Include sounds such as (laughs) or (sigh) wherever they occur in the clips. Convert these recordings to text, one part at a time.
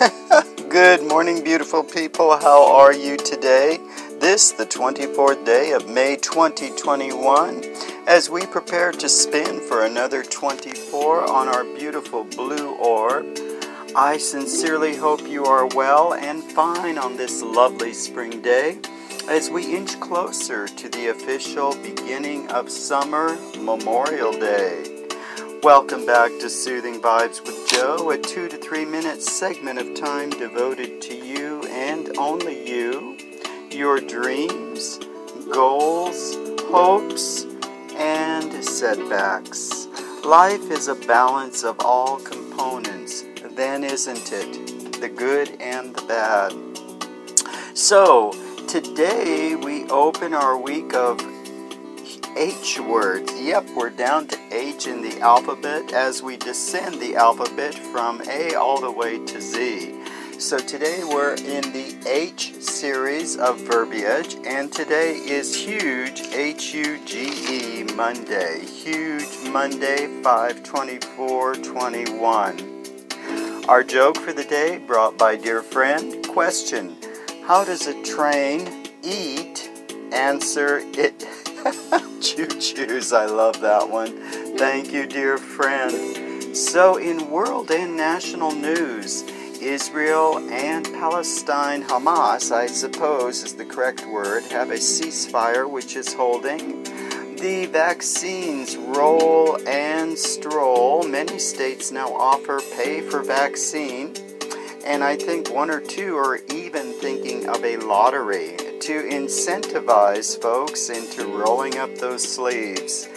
(laughs) Good morning, beautiful people. How are you today? This, the 24th day of May 2021, as we prepare to spin for another 24 on our beautiful blue orb. I sincerely hope you are well and fine on this lovely spring day as we inch closer to the official beginning of summer, Memorial Day. Welcome back to Soothing Vibes with Joe, a two to three minute segment of time devoted to you and only you, your dreams, goals, hopes, and setbacks. Life is a balance of all components, then isn't it? The good and the bad. So, today we open our week of H words. Yep, we're down to H in the alphabet as we descend the alphabet from A all the way to Z. So today we're in the H series of verbiage, and today is Huge H U G E Monday. Huge Monday 524 21. Our joke for the day brought by dear friend. Question How does a train eat? Answer it (laughs) (laughs) Choo choos, I love that one. Thank you, dear friend. So, in world and national news, Israel and Palestine, Hamas, I suppose is the correct word, have a ceasefire which is holding. The vaccines roll and stroll. Many states now offer pay for vaccine, and I think one or two are even thinking of a lottery to incentivize folks into rolling up those sleeves.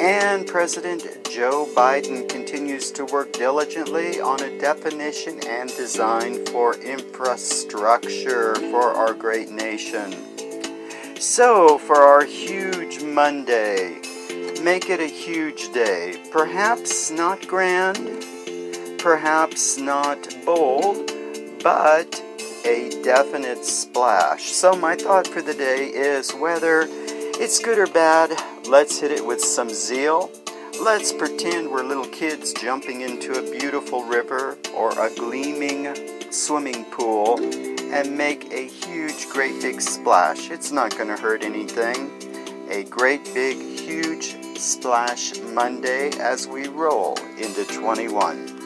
And President Joe Biden continues to work diligently on a definition and design for infrastructure for our great nation. So, for our huge Monday, make it a huge day. Perhaps not grand, perhaps not bold, but a definite splash. So, my thought for the day is whether it's good or bad, let's hit it with some zeal. Let's pretend we're little kids jumping into a beautiful river or a gleaming swimming pool and make a huge, great big splash. It's not going to hurt anything. A great big, huge splash Monday as we roll into 21.